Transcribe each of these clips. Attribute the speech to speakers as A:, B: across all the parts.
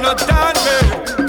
A: no,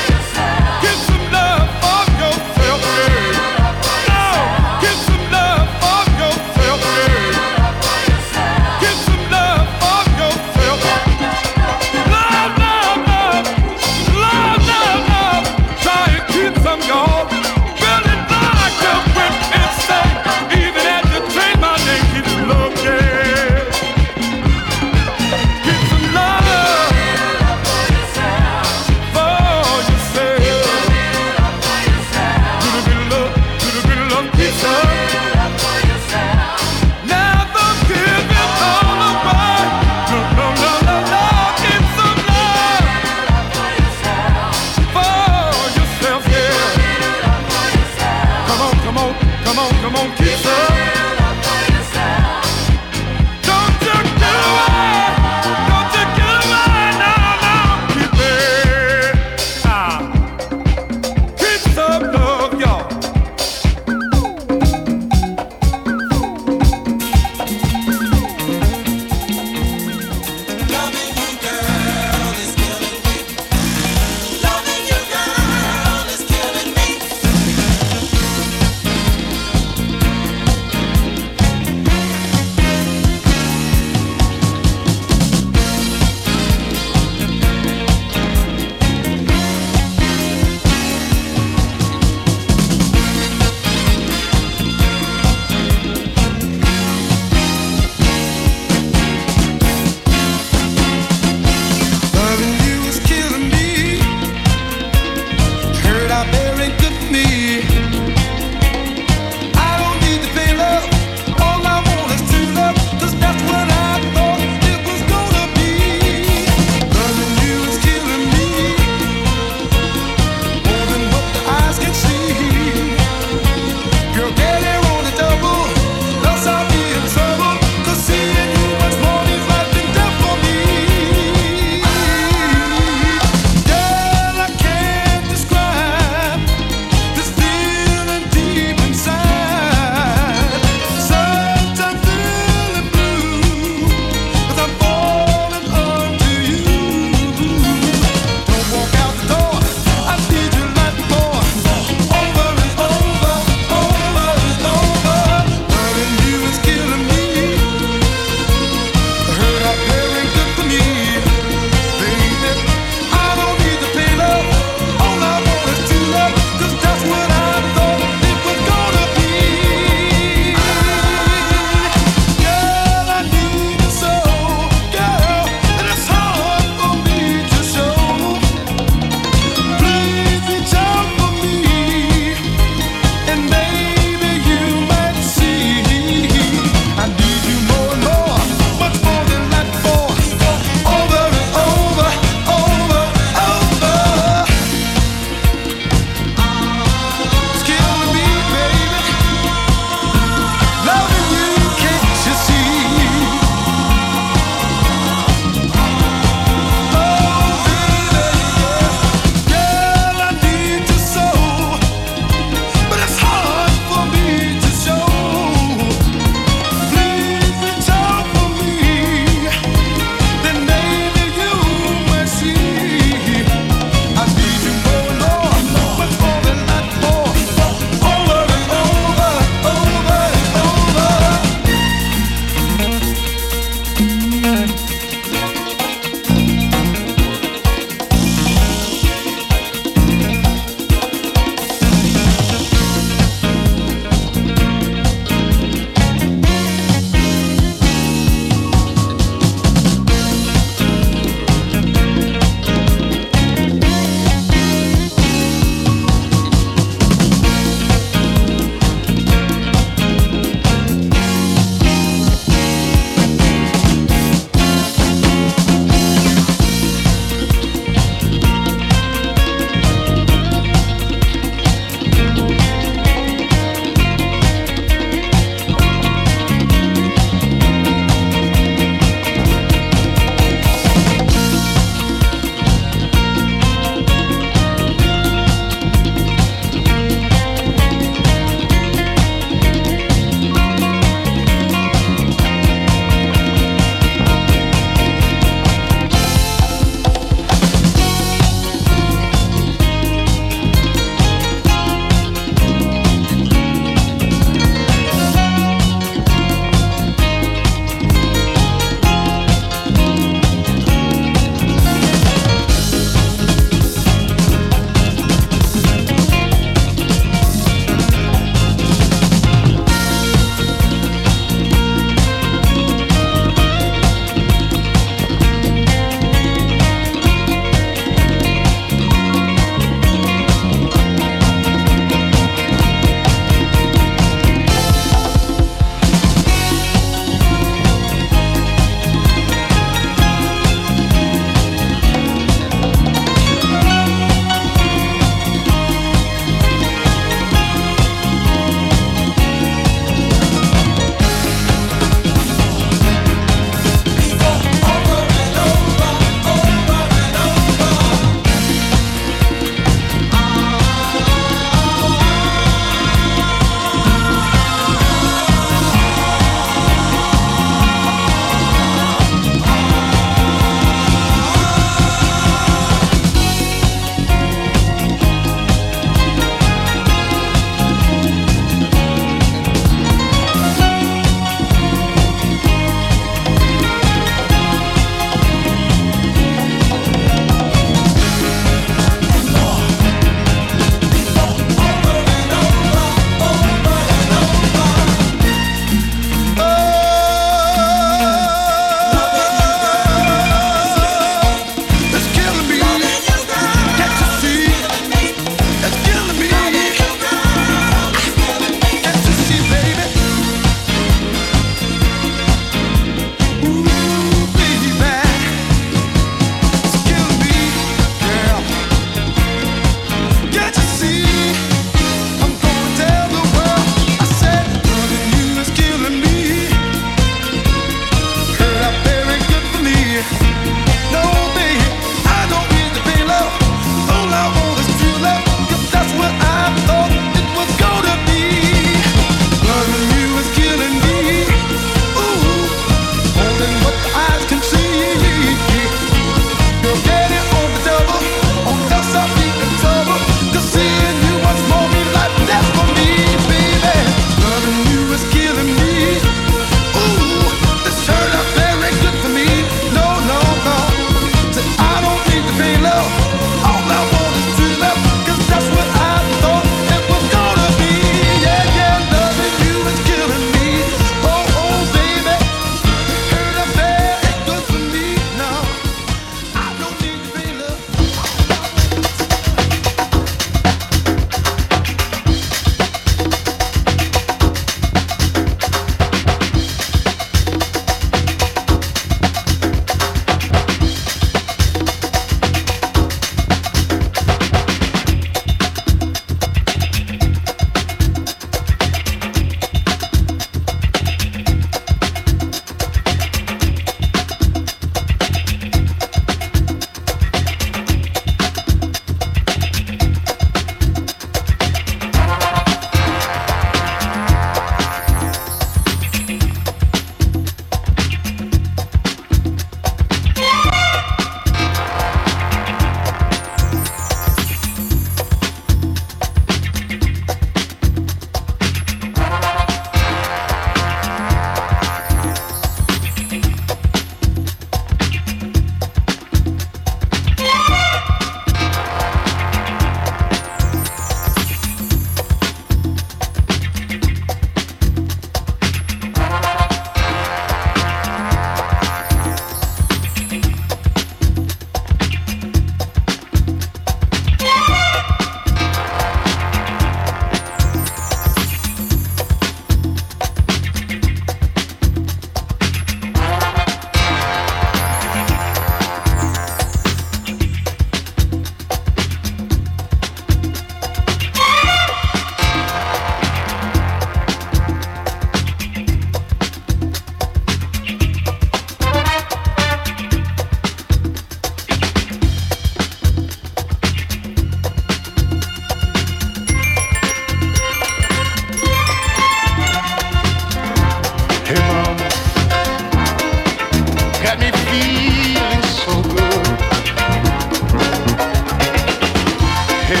A: No,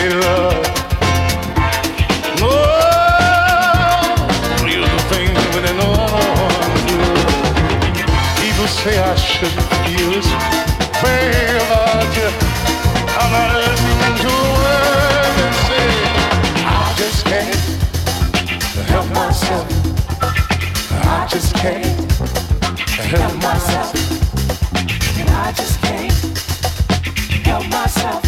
A: oh, you do. People say I should you. I'm not listening to they say. I just can't help myself. I just can't help myself.
B: And I just can't help myself.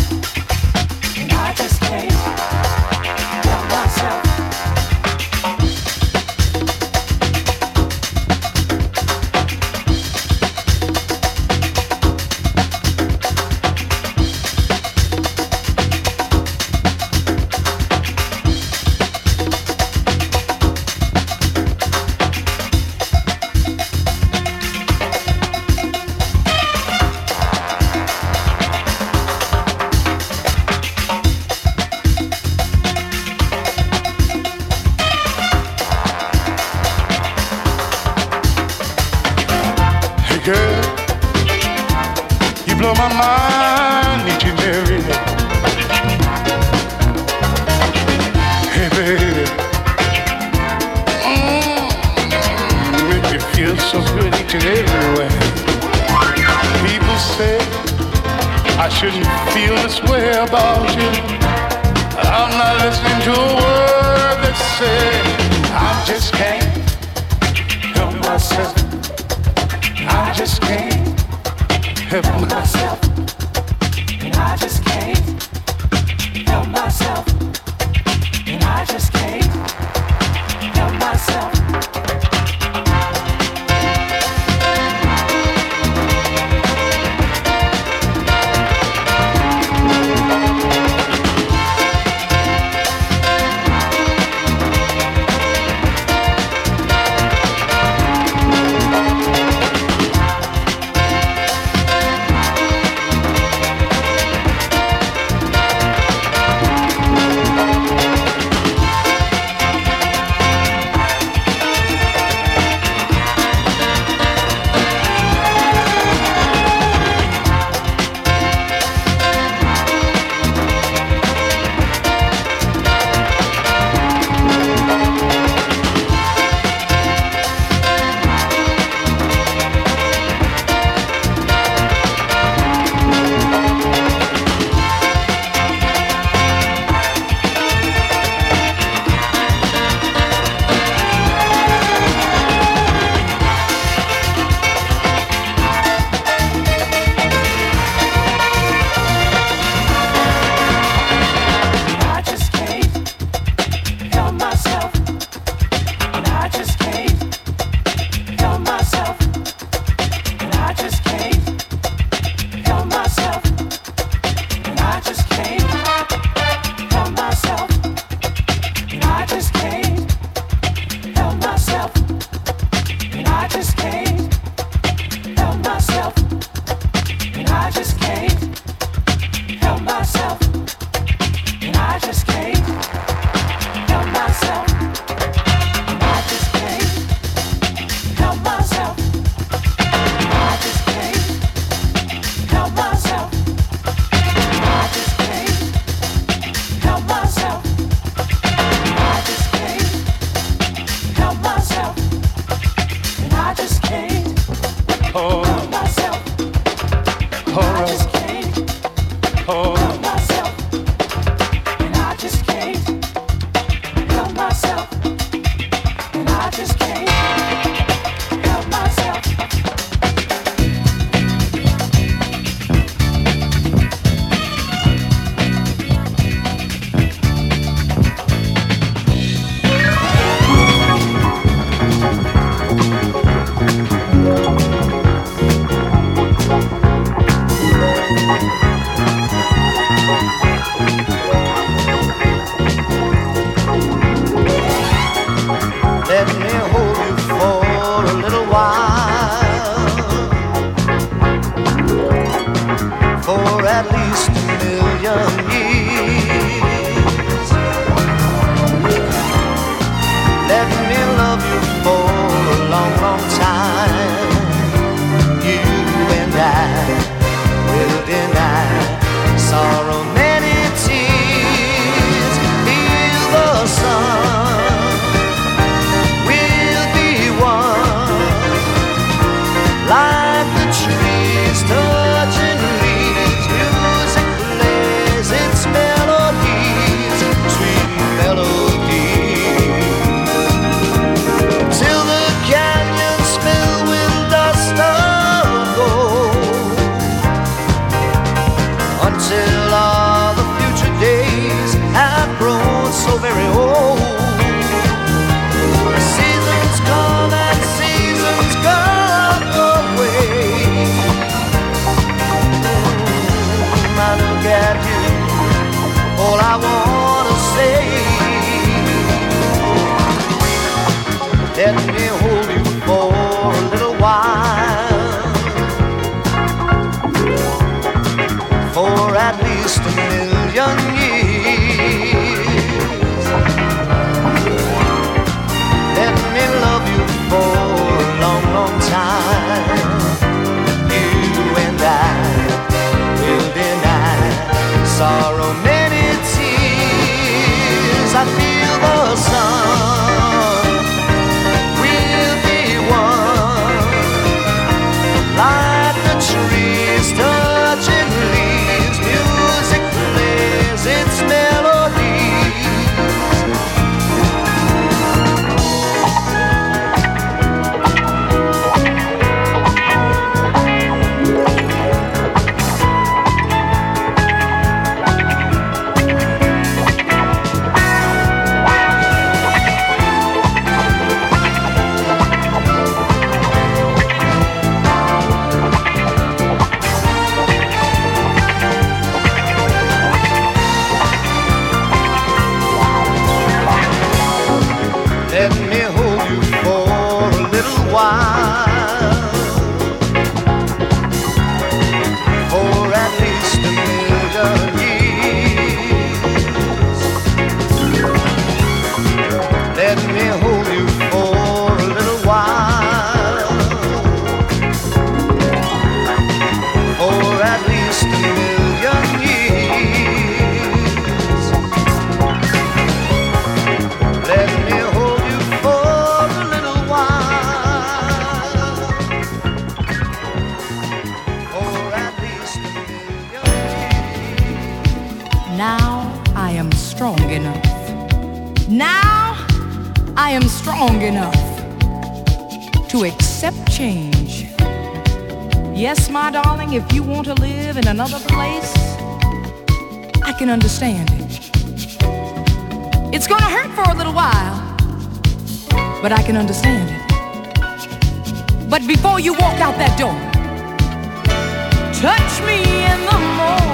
B: Let me hold you for a little while. For at least a million years. Let me love you for a long, long time. You and I will deny sorrow. Now I am strong enough. Now I am strong enough to accept change. Yes, my darling, if you want to live in another place, I can understand it. It's gonna hurt for a little while, but I can understand it. But before you walk out that door, touch me in the morning.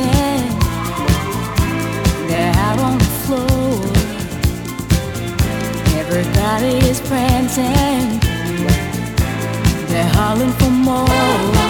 B: said they're out on the floor. Everybody is
C: prancing. They're hollering for more.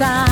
C: pasar.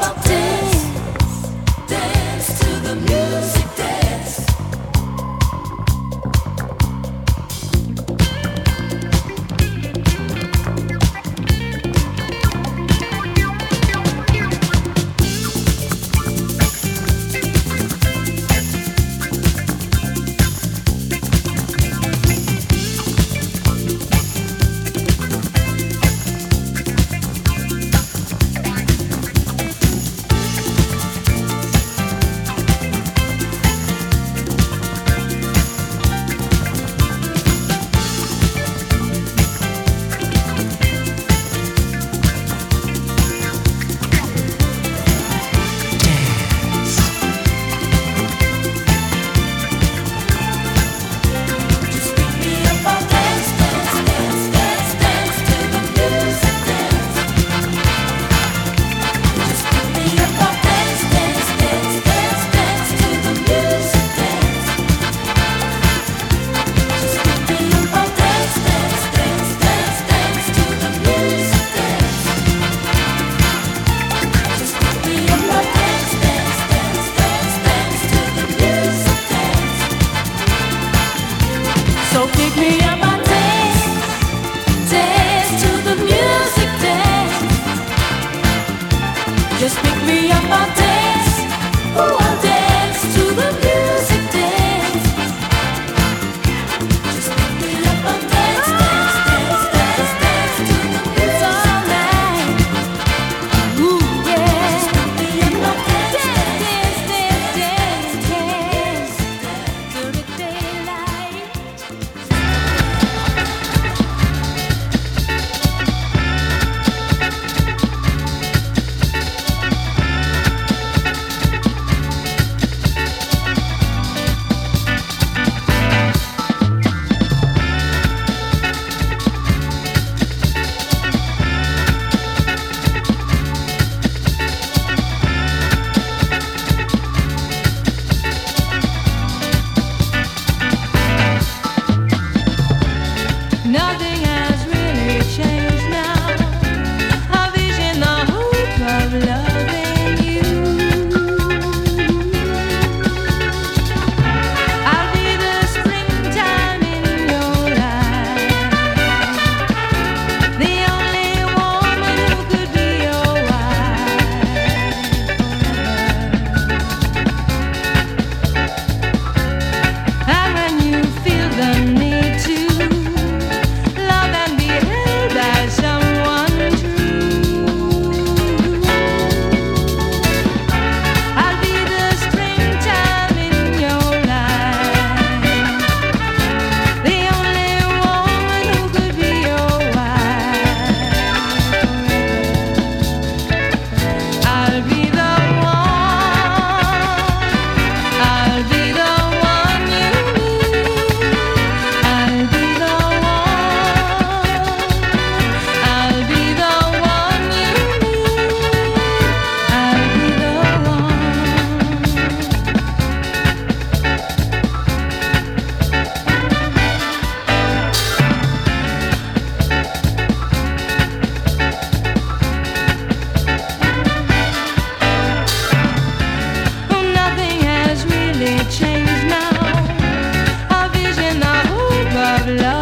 C: Dance, dance to the music. love.